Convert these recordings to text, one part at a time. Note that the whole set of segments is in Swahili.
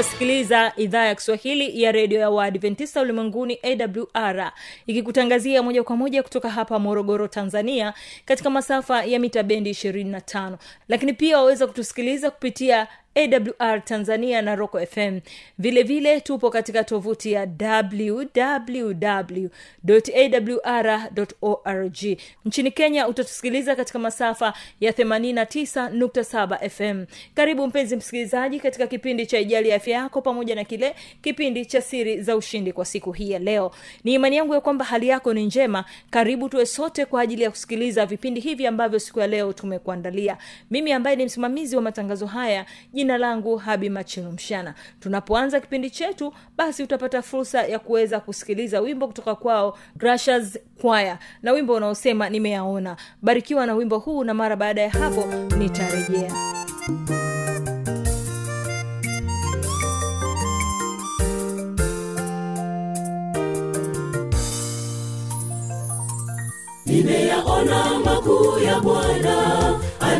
unasikiliza idhaa ya kiswahili ya redio ya waadventista ulimwenguni awr ikikutangazia moja kwa moja kutoka hapa morogoro tanzania katika masafa ya mita bendi 25 lakini pia waweza kutusikiliza kupitia awr tanzania na roco fm vile vile tupo katika tovuti ya wwwawr org. Nchini kenya utatusikiliza katika masafa ya 89.7 fm karibu mpenzi msikilizaji katika kipindi cha ijali ya afya yako pamoja na kile kipindi cha siri za ushindi kwa siku hii ya leo. Ni imani yangu ya kwamba hali yako ni njema. Karibu tuwe sote kwa ajili ya kusikiliza vipindi hivi ambavyo siku ya leo tumekuandalia. Mimi ambaye ni msimamizi wa matangazo haya jina langu habi machilu mshana. Tunapoanza kipindi chetu basi utapata fursa ya kuweza kusikiliza wimbo kutoka kwao Grashas kwaya na wimbo unaosema nimeyaona. Barikiwa na wimbo huu na mara baada ya hapo nitarejea. Nimeyaona makuu ya bwana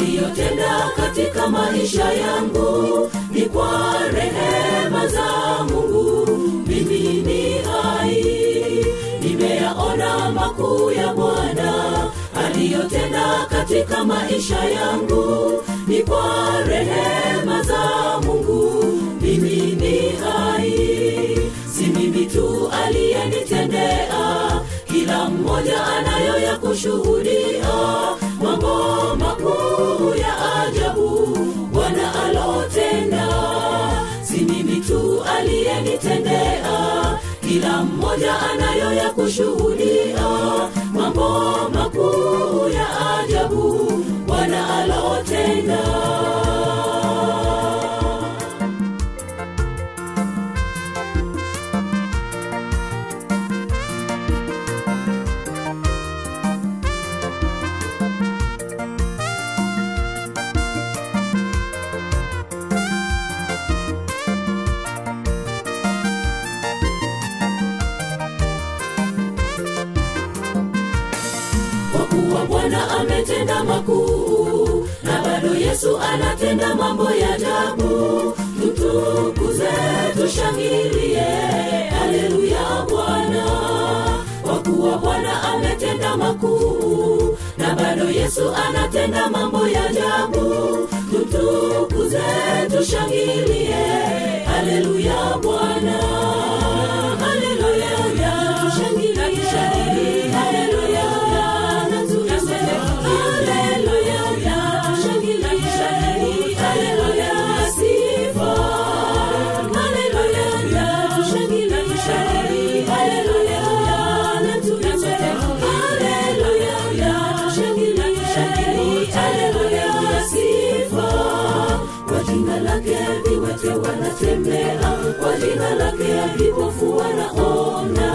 aliyotenda katika maisha yangu ni kwa rehema za mungu. Mimi ni hai nimeyaona makuu ya bwana aliyotenda katika maisha yangu ni kwa rehema za mungu. Mimi ni hai si mimi tu aliyenitendea kila mmoja anayo ya kushuhudia kila mmoja anayo ya kushuhudia. Mambo makuu ya ajabu bwana alotenda anatenda mambo ya ajabu. Tutukuze tushangilie. Haleluya bwana. Kwa kuwa bwana ametenda makuu na bado yesu anatenda mambo ya ajabu. Tutukuze tushangilie. Haleluya bwana wanatembea kwa jina lake vipofu wanaona.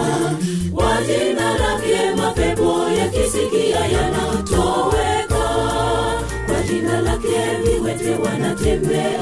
Kwa jina lake mapepo yakisikia yanatoweka. Kwa jina lake viwete wanatembea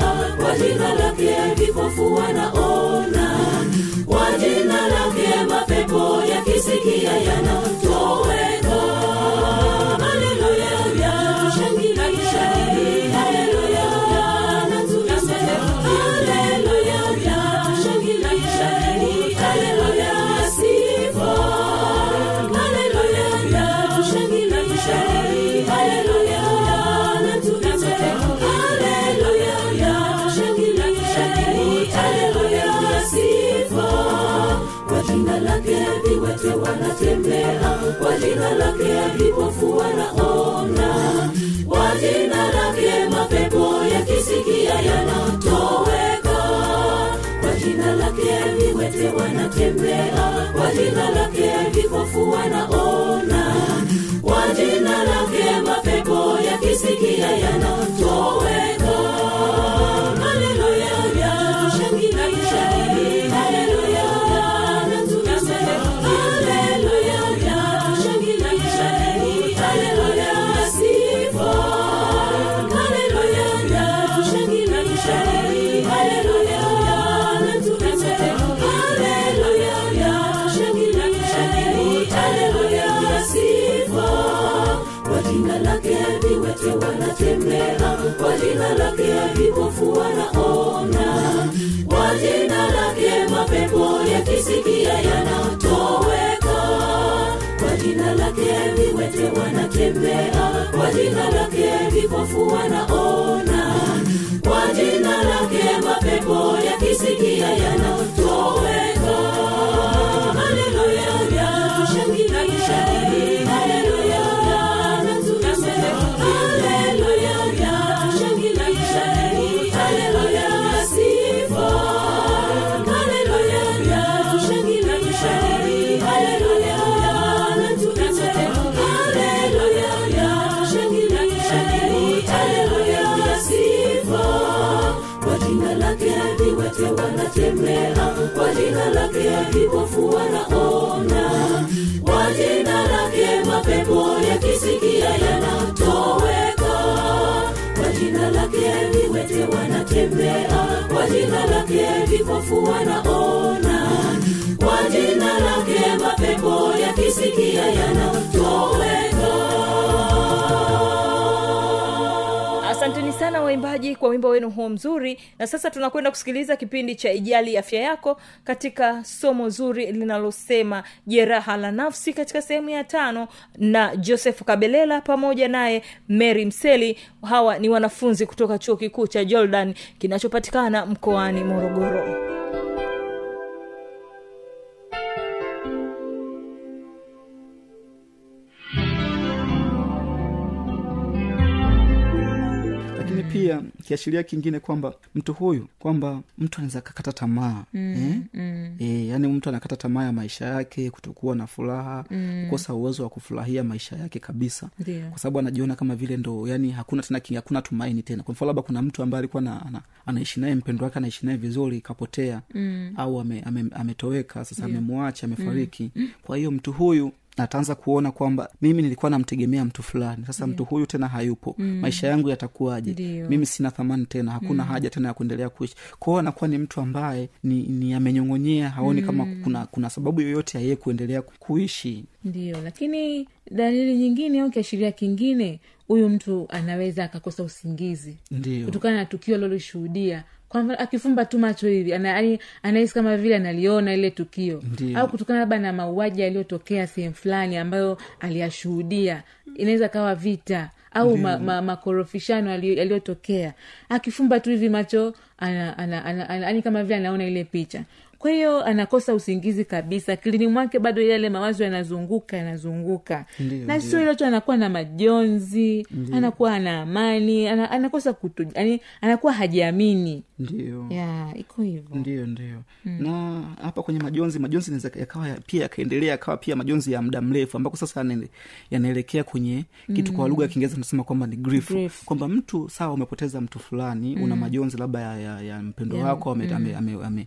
jina lake vipofu wanaona kwa jina lake mapepo yakisikia yanatoweka. Kwa jina lake viwete wanatembea kwa jina lake vipofu wanaona wanatembea kwa jina lake vipofu wanaona kwa jina lake mapepo yakisikia yanatoweka vipofu wanaona kwa jina lake mapepo yakisikia yanatoweka. Kwa jina lake viwete wanatembea. Kwa jina lake vipofu wanaona kwa jina lake mapepo yakisikia yanatoweka asanteni sana waimbaji kwa wimbo wenu huo mzuri. Na sasa tunakwenda kusikiliza kipindi cha ijali afya yako katika somo zuri linalosema jeraha la nafsi katika sehemu ya tano na joseph kabelela pamoja naye mary mseli. Hawa ni wanafunzi kutoka chuo kikuu cha jordan kinachopatikana mkoani morogoro pia kiashiria kingine kwamba mtu huyu kwamba mtu anaweza kakata tamaa mm, eh? mm. E, yaani mtu anakata tamaa ya maisha yake kutokuwa na furaha mm. kukosa uwezo wa kufurahia maisha yake kabisa Ndio. kwa sababu anajiona kama vile ndo yani hakuna tena ki- hakuna tumaini tena kwa mfano labda kuna mtu ambaye alikuwa na, ana, anaishi naye mpendo wake anaishi naye vizuri kapotea mm. au ame, ame, ametoweka sasa amemwacha amefariki mm. kwa hiyo mtu huyu ataanza kuona kwamba mimi nilikuwa namtegemea mtu fulani. Sasa mtu huyu tena hayupo. Mm. maisha yangu yatakuwaje? Mimi sina thamani tena. Hakuna mm. haja tena ya kuendelea kuishi. Kwao anakuwa ni mtu ambaye ni, ni amenyong'onyea haoni mm. kama kuna kuna sababu yoyote ya yeye kuendelea kuishi. Ndio lakini dalili nyingine au kiashiria kingine huyu mtu anaweza akakosa usingizi. Ndio kutokana na tukio alilolishuhudia kwamba akifumba tu macho hivi ana- anahisi kama vile analiona ile tukio. Ndiyo. au kutokana labda na mauaji yaliyotokea sehemu fulani ambayo aliyashuhudia inaweza kawa vita au ma, ma, makorofishano yaliyo- yaliyotokea. Akifumba tu hivi macho ana, ana, ana, ana, ani kama vile anaona ile picha kwa hiyo anakosa usingizi kabisa. Akilini mwake bado yale mawazo yanazunguka yanazunguka. Na ndiyo. sio ilocho anakuwa na majonzi anakuwa ana amani ana, anakosa kutu yani anakuwa hajiamini. Ndio. Ya iko hivyo. Ndio ndio. Na hapa kwenye majonzi majonzi inaweza yakawa pia yakaendelea yakawa pia majonzi ya muda mrefu ambako sasa yanaelekea kwenye kitu kwa lugha ya kiingereza tunasema kwamba ni grief, Grief. kwamba mtu sawa umepoteza mtu fulani una majonzi labda ya, ya, ya mpendo yeah. wako ame, ame, ame, ame,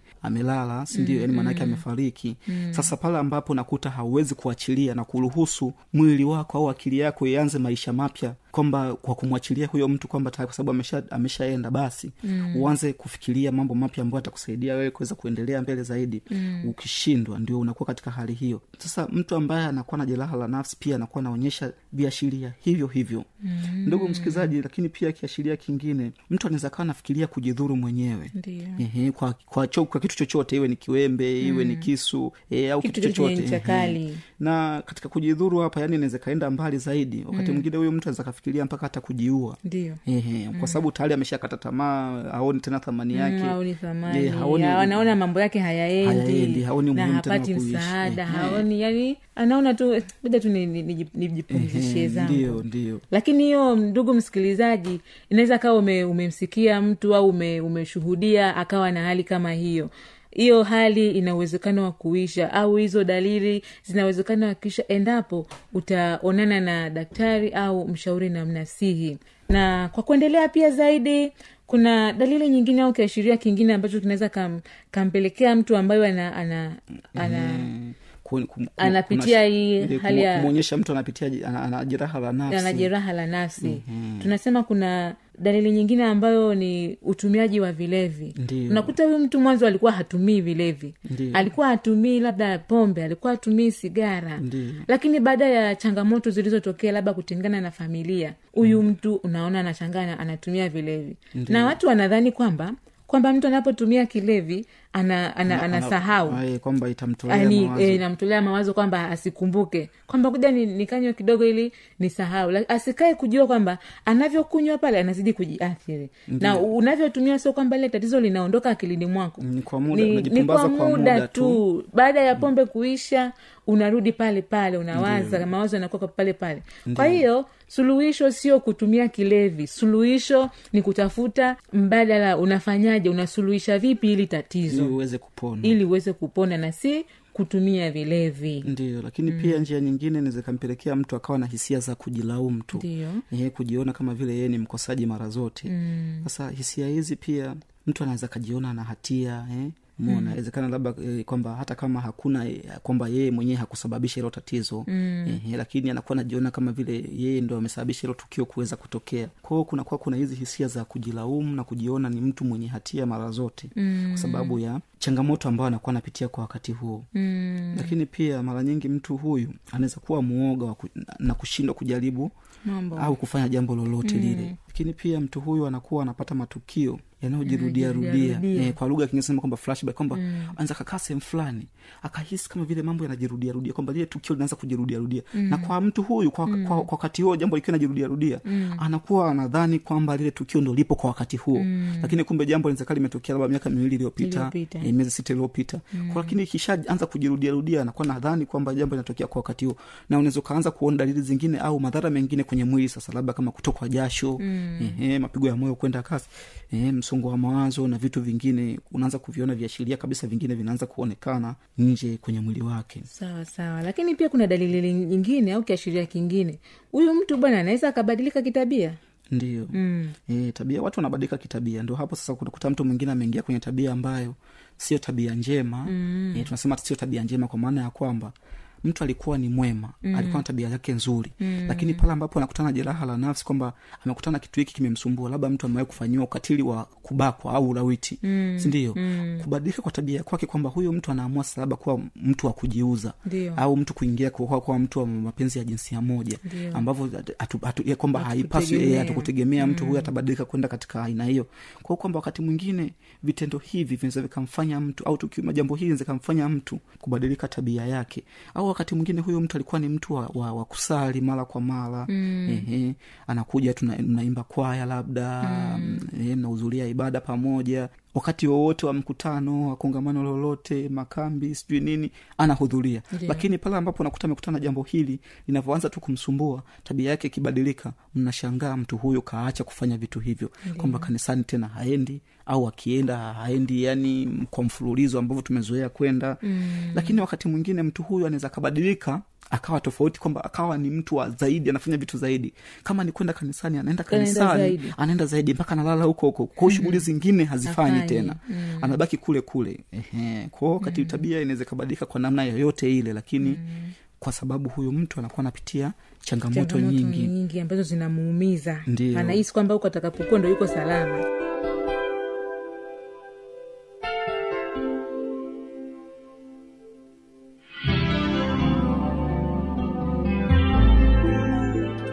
sindio yani maanaake amefariki. Sasa pale ambapo nakuta hauwezi kuachilia na kuruhusu mwili wako au akili yako ianze maisha mapya kwamba kwa kumwachilia huyo mtu kwamba tayari kwa sababu amesha ameshaenda basi mm. uanze kufikiria mambo mapya ambayo atakusaidia wewe kuweza kuendelea mbele zaidi. Mm. ukishindwa ndio unakuwa katika hali hiyo. Sasa mtu ambaye anakuwa na jeraha la nafsi pia anakuwa anaonyesha viashiria hivyo hivyo. Mm. ndugu msikilizaji lakini pia kiashiria kingine mtu anaweza kawa anafikiria kujidhuru mwenyewe. Ehe, kwa, kwa, cho, kwa kitu chochote iwe ni kiwembe iwe ni kisu e, au Kitu kitu chochote na katika kujidhuru hapa yani inaweza kaenda mbali zaidi. Wakati mwingine huyu mtu anaweza kafikiria kufikiria mpaka hata kujiua. Ndio. Kwa sababu tayari ameshakata tamaa haoni tena thamani yake. Mm, haoni thamani. Eh, haoni- Ya, anaona mambo yake hayaendi, Hayaendi, haoni na hapati msaada haoni yani anaona tu bada tu ni- ni- nijipumzishie zangu. ndio ndio. Lakini hiyo ndugu msikilizaji inaweza kawa ume, umemsikia mtu au ume, umeshuhudia akawa na hali kama hiyo hiyo hali ina uwezekano wa kuisha au hizo dalili zina uwezekano wa kuisha endapo utaonana na daktari au mshauri na mnasihi. Na kwa kuendelea pia zaidi kuna dalili nyingine au kiashiria kingine ambacho kinaweza kam, kampelekea mtu ambayo ana ana, ana Mm, ku- ku- ku- Anapitia hii hali ya- kumwonyesha mtu anapitia ana jeraha la nafsi. Ana jeraha la nafsi. Tunasema kuna dalili nyingine ambayo ni utumiaji wa vilevi. Ndiyo. unakuta huyu mtu mwanzo alikuwa hatumii vilevi. Ndiyo. alikuwa hatumii labda pombe alikuwa hatumii sigara. Ndiyo. lakini baada ya changamoto zilizotokea labda kutengana na familia huyu mtu unaona anachangana anatumia vilevi. Na watu wanadhani kwamba kwamba mtu anapotumia kilevi ana, ana, anasahau. kwamba itamtolea yani mawazo. e, namtolea mawazo kwamba asikumbuke. Kwamba kuja ni, nikanywa kidogo ili nisahau. Asikae kujua kwamba anavyokunywa pale anazidi kujiathiri. Na unavyotumia sio kwamba ile tatizo linaondoka akilini mwako Ni kwa muda, ni, ni kwa muda, kwa muda tu, tu. Baada ya pombe kuisha unarudi pale pale unawaza mawazo yanakuwa pale pale. Kwa hiyo suluhisho sio kutumia kilevi. Suluhisho ni kutafuta mbadala unafanyaje unasuluhisha vipi ili tatizo uweze kupona. Ili uweze kupona na si kutumia vilevi. Ndio lakini pia njia nyingine nizikampelekea mtu akawa na hisia za kujilaumu tu. Ndio. Yeye kujiona kama vile yeye ni mkosaji mara zote. Sasa hisia hizi pia mtu anaweza akajiona na hatia eh? Mona inawezekana labda e, kwamba hata kama hakuna e, kwamba yeye mwenyewe hakusababisha hilo tatizo mm. e, lakini anakuwa anajiona kama vile yeye ndo amesababisha hilo tukio kuweza kutokea kwao kunakuwa kuna hizi hisia za kujilaumu na kujiona ni mtu mwenye hatia mara zote mm. kwa sababu ya changamoto ambayo anakuwa anapitia kwa wakati huo mm. lakini pia mara nyingi mtu huyu anaweza kuwa mwoga ku, na kushindwa kujaribu mambo au kufanya jambo lolote mm. lile lakini pia mtu huyu anakuwa anapata matukio yanayojirudia rudia Yanayojirudia-rudia. eh, kwa lugha ya Kiingereza kwamba flashback kwamba mm. anaweza kakaa sehemu fulani akahisi kama vile mambo yanajirudia rudia kwamba lile tukio linaanza kujirudia rudia mm. na kwa mtu huyu kwa, mm. kwa, kwa wakati huo jambo likiwa inajirudia rudia mm. anakuwa anadhani kwamba lile tukio ndo lipo kwa wakati huo mm. lakini kumbe jambo linaweza limetokea labda miaka miwili iliyopita eh, miezi sita iliyopita mm. lakini ikishaanza kujirudia rudia anakuwa nadhani kwamba jambo linatokea kwa wakati huo na unaweza ukaanza kuona dalili zingine au madhara mengine kwenye mwili sasa labda kama kutokwa jasho mm. Eh, mapigo ya moyo kwenda kasi ehe, msongo wa mawazo na vitu vingine unaanza kuviona viashiria kabisa vingine vinaanza kuonekana nje kwenye mwili wake. Sawa sawa. Lakini pia kuna dalili nyingine au kiashiria kingine. Huyu mtu bwana anaweza akabadilika kitabia? Ndio. Mm. e, tabia watu wanabadilika kitabia. Ndio hapo sasa kunakuta mtu mwingine ameingia kwenye tabia ambayo sio tabia njema. Mm. e, tunasema sio tabia njema kwa maana ya kwamba mtu alikuwa ni mwema mm. alikuwa na tabia zake nzuri mm. lakini pale ambapo anakutana na jeraha la nafsi kwamba amekutana na kitu hiki kimemsumbua labda mtu amewahi kufanyiwa ukatili wa kubakwa au ulawiti mm. sindio mm. kubadilika kwa tabia kwake kwamba huyo mtu anaamua sasa labda kuwa mtu wa kujiuza Dio. au mtu kuingia kuwa, kuwa mtu wa mapenzi ya jinsia moja ambavyo kwamba haipaswi yeye eh, hatukutegemea mtu huyu atabadilika kwenda katika aina hiyo kwa hiyo kwamba wakati mwingine vitendo hivi vinaweza vikamfanya mtu au tukio jambo hili vinaweza kamfanya mtu kubadilika tabia yake au wakati mwingine huyo mtu alikuwa ni mtu wa, wa, wa kusali mara kwa mara mm. ehe, anakuja mnaimba kwaya labda mm. mnahudhuria ibada pamoja wakati wowote wa mkutano wa kongamano lolote makambi sijui nini anahudhuria yeah. lakini pale ambapo nakuta amekutana na jambo hili linavyoanza tu kumsumbua tabia yake ikibadilika mnashangaa mtu huyo kaacha kufanya vitu hivyo kwamba kanisani tena haendi au akienda haendi yani kwa mfululizo ambavyo tumezoea kwenda mm. lakini wakati mwingine mtu huyu anaweza akabadilika akawa tofauti kwamba akawa ni mtu wa zaidi anafanya vitu zaidi kama ni kwenda kanisani anaenda kanisani zaidi. anaenda zaidi mpaka analala huko huko kwao shughuli zingine hazifanyi tena mm. anabaki kule kule Ehe. kwao kati mm. tabia inaweza ikabadilika kwa namna yoyote ile lakini mm. kwa sababu huyu mtu anakuwa anapitia changamoto, changamoto nyingi nyingi ambazo zinamuumiza anahisi kwamba huko atakapokuwa ndo yuko salama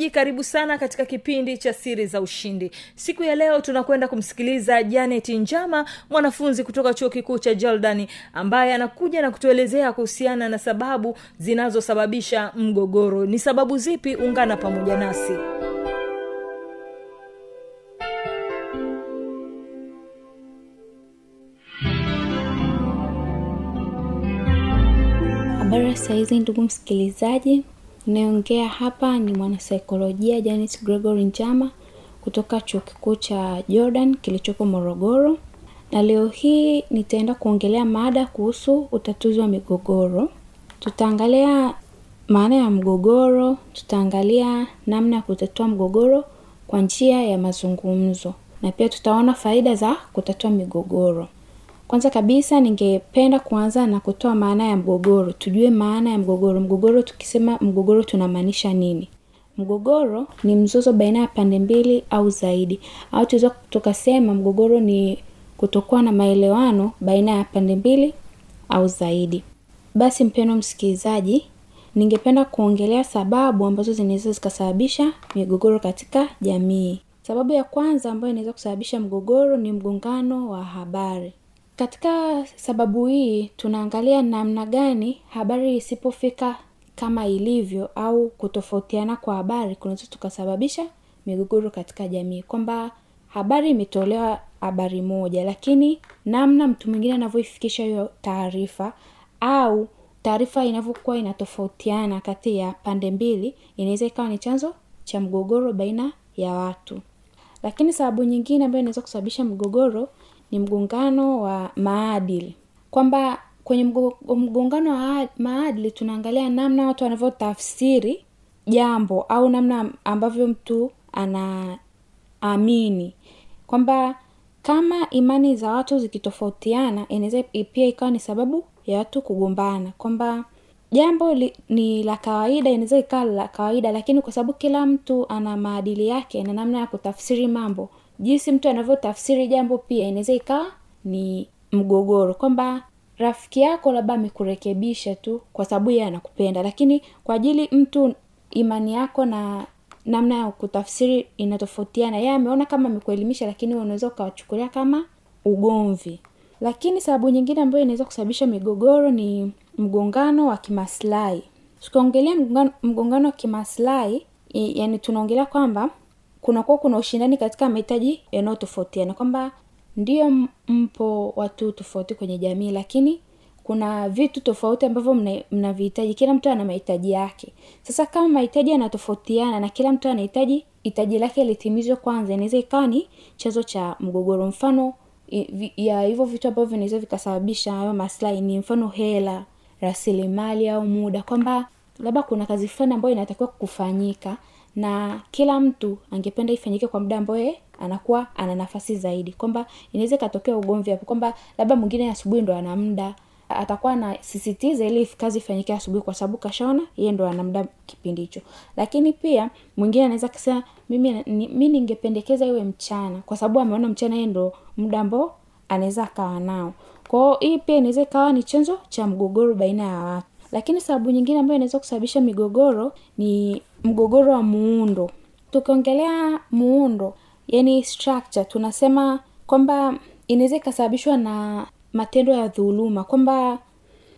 msikilizaji karibu sana katika kipindi cha siri za ushindi. Siku ya leo tunakwenda kumsikiliza janet njama mwanafunzi kutoka chuo kikuu cha jordani ambaye anakuja na kutuelezea kuhusiana na sababu zinazosababisha mgogoro. Ni sababu zipi? Ungana pamoja nasi. Habari sahizi ndugu msikilizaji inayoongea hapa ni mwanasaikolojia Janice gregory njama kutoka chuo kikuu cha jordan kilichopo morogoro. Na leo hii nitaenda kuongelea mada kuhusu utatuzi wa migogoro. Tutaangalia maana ya mgogoro tutaangalia namna ya kutatua mgogoro kwa njia ya mazungumzo. Na pia tutaona faida za kutatua migogoro kwanza kabisa ningependa kuanza na kutoa maana ya mgogoro. Tujue maana ya mgogoro. Mgogoro tukisema mgogoro tunamaanisha nini? Mgogoro ni mzozo baina ya pande mbili au zaidi. Au tuweza tukasema mgogoro ni kutokuwa na maelewano baina ya pande mbili au zaidi. Basi mpendo msikilizaji ningependa kuongelea sababu ambazo zinaweza zikasababisha migogoro katika jamii. Sababu ya kwanza ambayo inaweza kusababisha mgogoro ni mgongano wa habari katika sababu hii tunaangalia namna gani habari isipofika kama ilivyo au kutofautiana kwa habari kunaweza tukasababisha migogoro katika jamii. Kwamba habari imetolewa habari moja lakini namna mtu mwingine anavyoifikisha hiyo taarifa au taarifa inavyokuwa inatofautiana kati ya pande mbili inaweza ikawa ni chanzo cha mgogoro baina ya watu. Lakini sababu nyingine ambayo inaweza kusababisha mgogoro ni mgongano wa maadili. Kwamba kwenye mgongano wa maadili tunaangalia namna watu wanavyotafsiri jambo au namna ambavyo mtu anaamini. Kwamba kama imani za watu zikitofautiana inaweza pia ikawa ni sababu ya watu kugombana. Kwamba jambo li, ni la kawaida inaweza ikawa la kawaida lakini kwa sababu kila mtu ana maadili yake na namna ya kutafsiri mambo jinsi mtu anavyotafsiri jambo pia inaweza ikawa ni mgogoro kwamba rafiki yako labda amekurekebisha tu kwa sababu yeye anakupenda lakini kwa ajili mtu imani yako na namna ya kutafsiri inatofautiana. Yeye ameona kama amekuelimisha lakini unaweza ukawachukulia kama ugomvi. Lakini sababu nyingine ambayo inaweza kusababisha migogoro ni mgongano wa kimaslahi. Tukiongelea mgongano wa kimaslahi yani tunaongelea kwamba kunakuwa kuna ushindani katika mahitaji yanayotofautiana. Kwamba ndio mpo watu tofauti kwenye jamii lakini kuna vitu tofauti ambavyo mna- mnavihitaji. Kila mtu ana mahitaji yake. Sasa kama mahitaji yanatofautiana na kila mtu anahitaji hitaji lake litimizwe kwanza. Inaweza ikawa ni chanzo cha mgogoro. Mfano ya hivyo vitu ambavyo vinaweza vikasababisha hayo maslahi ni mfano hela rasilimali au muda. Kwamba labda kuna kazi fulani ambayo inatakiwa kufanyika na kila mtu angependa ifanyike kwa muda ambao anakuwa ana nafasi zaidi. Kwamba inaweza ikatokea ugomvi hapo kwamba labda mwingine asubuhi ndo ana muda. Atakuwa anasisitiza ili kazi ifanyike asubuhi kwa sababu kashaona yeye ndo ana muda kipindi hicho. Lakini pia mwingine anaweza kusema mimi ni, mi ningependekeza iwe mchana kwa sababu ameona mchana yeye ndo muda ambao anaweza akawa nao. Kwao hii pia inaweza ikawa ni chanzo cha mgogoro baina ya watu lakini sababu nyingine ambayo inaweza kusababisha migogoro ni mgogoro wa muundo. Tukiongelea muundo yani structure tunasema kwamba inaweza ikasababishwa na matendo ya dhuluma kwamba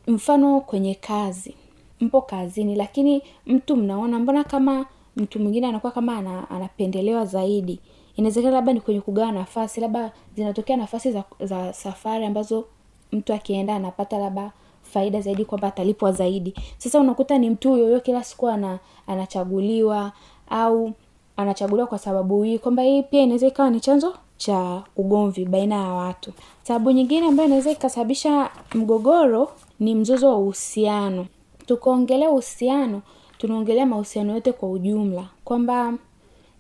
mfano kwenye kazi mpo kazini lakini mtu mnaona mbona kama mtu mwingine anakuwa kama ana, anapendelewa zaidi? Inawezekana labda ni kwenye kugawa nafasi labda zinatokea nafasi za, za safari ambazo mtu akienda anapata labda faida zaidi kwamba atalipwa zaidi. Sasa unakuta ni mtu huyo kila siku ana, anachaguliwa au anachaguliwa kwa sababu hii kwamba hii pia inaweza ikawa ni chanzo cha ugomvi baina ya watu. Sababu nyingine ambayo inaweza ikasababisha mgogoro ni mzozo wa uhusiano. Tukaongelea uhusiano tunaongelea mahusiano yote kwa ujumla. Kwamba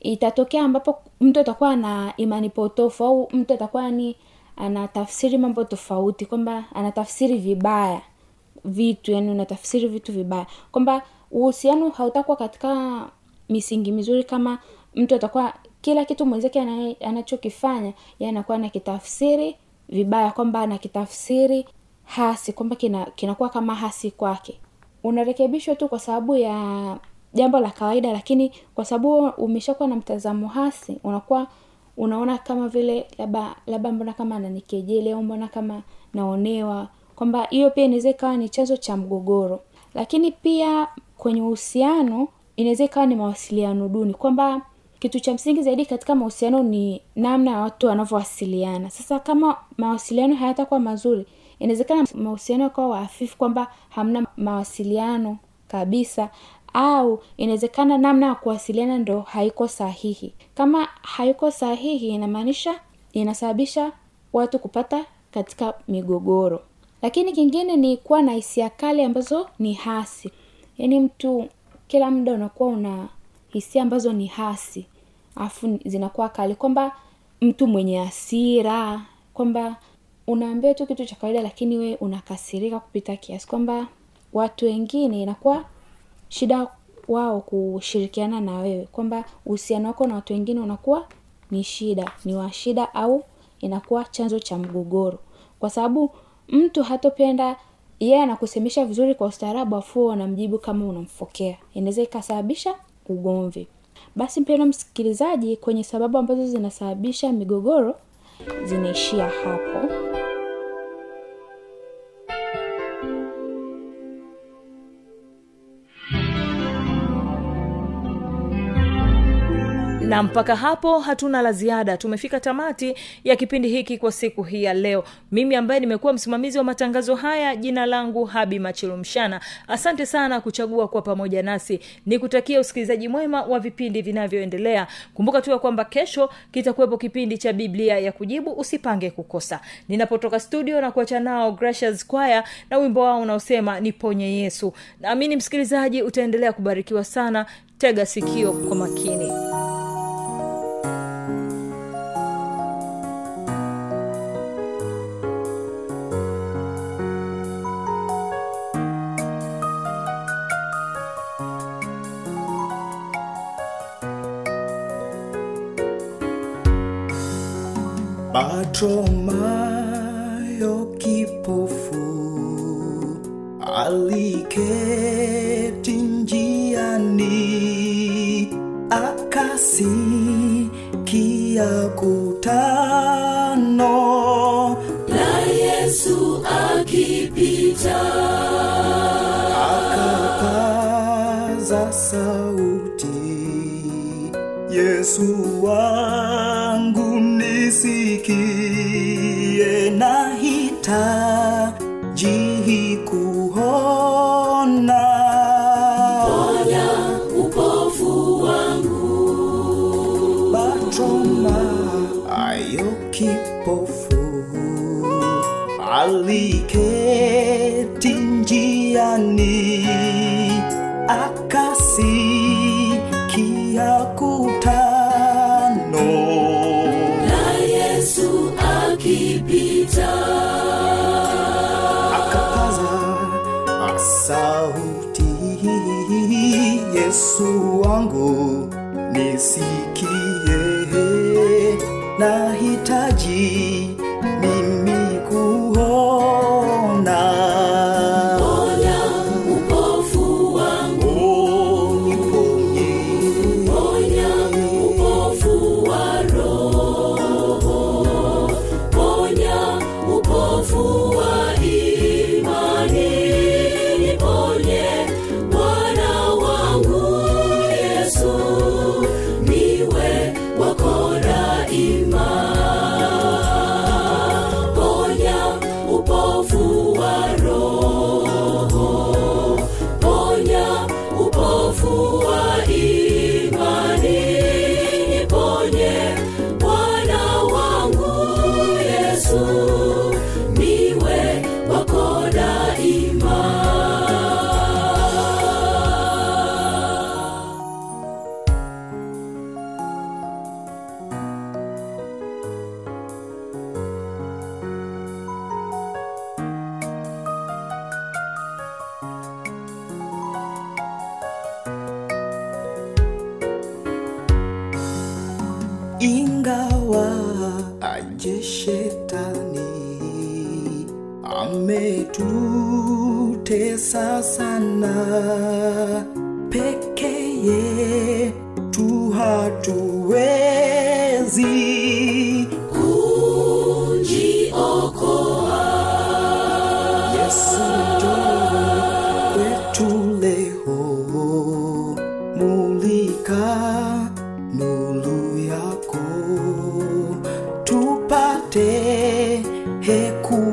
itatokea ambapo mtu atakuwa na imani potofu au mtu atakuwa ni anatafsiri mambo tofauti kwamba anatafsiri vibaya vitu yani unatafsiri vitu vibaya. Kwamba uhusiano hautakuwa katika misingi mizuri kama mtu atakuwa kila kitu mwenzake anachokifanya ye anakuwa nakitafsiri vibaya kwamba anakitafsiri hasi kwamba kina- kinakuwa kama hasi kwake. Unarekebishwa tu kwa sababu ya jambo la kawaida lakini kwa sababu umeshakuwa na mtazamo hasi unakuwa unaona kama vile labda labda mbona kama ananikejeli au mbona kama naonewa kwamba hiyo pia inaweza ikawa ni chanzo cha mgogoro. Lakini pia kwenye uhusiano inaweza ikawa ni mawasiliano duni kwamba kitu cha msingi zaidi katika mahusiano ni namna ya watu wanavyowasiliana. Sasa kama mawasiliano hayatakuwa mazuri inawezekana mahusiano yakawa waafifu, kwamba hamna mawasiliano kabisa au inawezekana namna ya kuwasiliana ndo haiko sahihi. Kama haiko sahihi inamaanisha inasababisha watu kupata katika migogoro lakini kingine ni kuwa na hisia kali ambazo ni hasi. Yaani mtu kila muda unakuwa una hisia ambazo ni hasi. Alafu zinakuwa kali. Kwamba mtu mwenye hasira kwamba unaambia tu kitu cha kawaida lakini we unakasirika kupita kiasi. Kwamba watu wengine inakuwa shida wao kushirikiana na wewe. Kwamba uhusiano wako na watu wengine unakuwa ni shida ni wa shida au inakuwa chanzo cha mgogoro. Kwa sababu mtu hatopenda yeye anakusemesha vizuri kwa ustaarabu afu anamjibu kama unamfokea. Inaweza ikasababisha ugomvi. Basi mpendo msikilizaji kwenye sababu ambazo zinasababisha migogoro zinaishia hapo na mpaka hapo hatuna la ziada. Tumefika tamati ya kipindi hiki kwa siku hii ya leo. Mimi ambaye nimekuwa msimamizi wa matangazo haya jina langu habi machilumshana asante sana kuchagua kuwa pamoja nasi. Nikutakia usikilizaji mwema wa vipindi vinavyoendelea. Kumbuka tu ya kwamba kesho kitakuwepo kipindi cha biblia ya kujibu usipange kukosa. Ninapotoka studio na kuacha nao gracious choir na wimbo wao unaosema niponye yesu. Naamini msikilizaji utaendelea kubarikiwa sana. Tega sikio kwa makini Bartimayo kipofu aliketi njiani akasikia kutano. Na yesu akipita akapaza sauti yesu wangu nisikie nahitaji kuona ponya upofu wangu. Bartoma ayo kipofu. Aliketi njiani yesu wangu nisikie nahitaji te recuo.